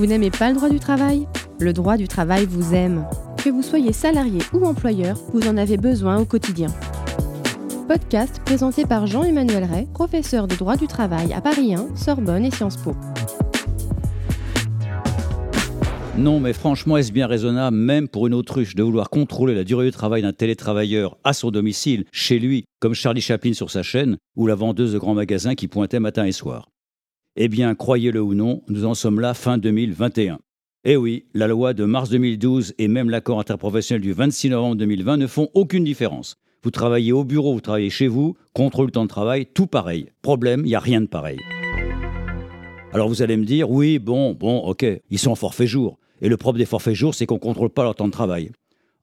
Vous n'aimez pas le droit du travail? Le droit du travail vous aime. Que vous soyez salarié ou employeur, vous en avez besoin au quotidien. Podcast présenté par Jean-Emmanuel Ray, professeur de droit du travail à Paris 1, Sorbonne et Sciences Po. Non, mais franchement, est-ce bien raisonnable, même pour une autruche, de vouloir contrôler la durée du travail d'un télétravailleur à son domicile, chez lui, comme Charlie Chaplin sur sa chaîne, ou la vendeuse de grands magasins qui pointait matin et soir? Eh bien, croyez-le ou non, nous en sommes là fin 2021. Eh oui, la loi de mars 2012 et même l'accord interprofessionnel du 26 novembre 2020 ne font aucune différence. Vous travaillez au bureau, vous travaillez chez vous, contrôle le temps de travail, tout pareil. Problème, il n'y a rien de pareil. Alors vous allez me dire, oui, bon, bon, ok, ils sont en forfait jour. Et le propre des forfaits jours, c'est qu'on ne contrôle pas leur temps de travail.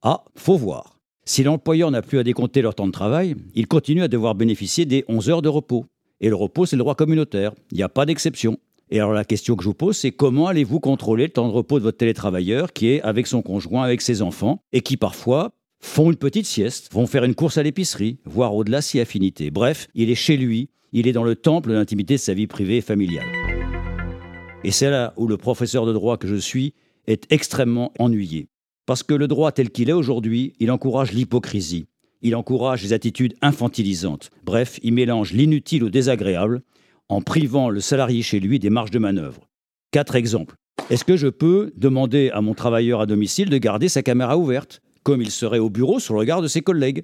Ah, faut voir. Si l'employeur n'a plus à décompter leur temps de travail, il continue à devoir bénéficier des 11 heures de repos. Et le repos, c'est le droit communautaire. Il n'y a pas d'exception. Et alors la question que je vous pose, c'est comment allez-vous contrôler le temps de repos de votre télétravailleur qui est avec son conjoint, avec ses enfants, et qui parfois font une petite sieste, vont faire une course à l'épicerie, voire au-delà si affinité. Bref, il est chez lui, il est dans le temple de l'intimité de sa vie privée et familiale. Et c'est là où le professeur de droit que je suis est extrêmement ennuyé. Parce que le droit tel qu'il est aujourd'hui, il encourage l'hypocrisie, il encourage les attitudes infantilisantes. Bref, il mélange l'inutile au désagréable en privant le salarié chez lui des marges de manœuvre. Quatre exemples. Est-ce que je peux demander à mon travailleur à domicile de garder sa caméra ouverte, comme il serait au bureau sur le regard de ses collègues?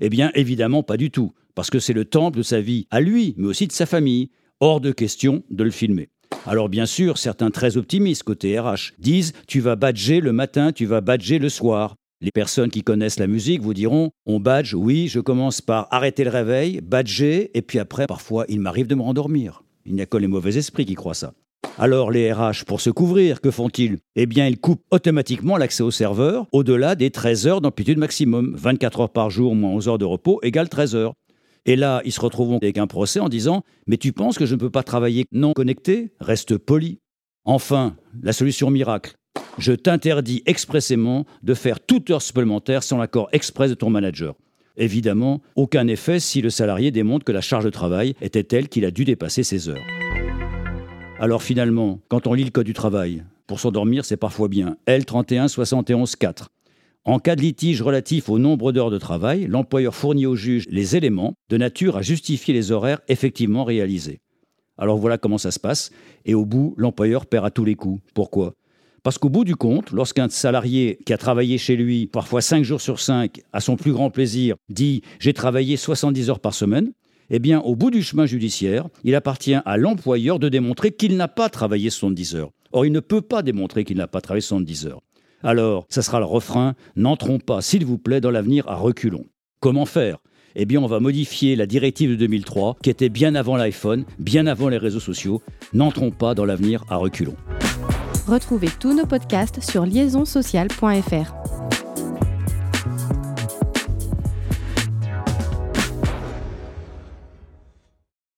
Eh bien, évidemment, pas du tout, parce que c'est le temple de sa vie, à lui, mais aussi de sa famille. Hors de question de le filmer. Alors bien sûr, certains très optimistes côté RH disent tu vas badger le matin, tu vas badger le soir. Les personnes qui connaissent la musique vous diront on badge, oui, je commence par arrêter le réveil, badger, et puis après, parfois, il m'arrive de me rendormir. Il n'y a que les mauvais esprits qui croient ça. Alors les RH, pour se couvrir, que font-ils? Eh bien, ils coupent automatiquement l'accès au serveur au-delà des 13 heures d'amplitude maximum. 24 heures par jour moins 11 heures de repos égale 13 heures. Et là, ils se retrouvent avec un procès en disant Mais tu penses que je ne peux pas travailler non connecté? Reste poli. Enfin, la solution miracle. Je t'interdis expressément de faire toute heure supplémentaire sans l'accord express de ton manager. Évidemment, aucun effet si le salarié démontre que la charge de travail était telle qu'il a dû dépasser ses heures. Alors finalement, quand on lit le Code du travail, pour s'endormir, c'est parfois bien. L31 71 4. En cas de litige relatif au nombre d'heures de travail, l'employeur fournit au juge les éléments de nature à justifier les horaires effectivement réalisés. Alors voilà comment ça se passe, et au bout, l'employeur perd à tous les coups. Pourquoi? Parce qu'au bout du compte, lorsqu'un salarié qui a travaillé chez lui, parfois 5 jours sur 5, à son plus grand plaisir, dit j'ai travaillé 70 heures par semaine, eh bien, au bout du chemin judiciaire, il appartient à l'employeur de démontrer qu'il n'a pas travaillé 70 heures. Or, il ne peut pas démontrer qu'il n'a pas travaillé 70 heures. Alors, ça sera le refrain, n'entrons pas, s'il vous plaît, dans l'avenir à reculons. Comment faire? Eh bien, on va modifier la directive de 2003, qui était bien avant l'iPhone, bien avant les réseaux sociaux. N'entrons pas dans l'avenir à reculons. Retrouvez tous nos podcasts sur liaisonsocial.fr.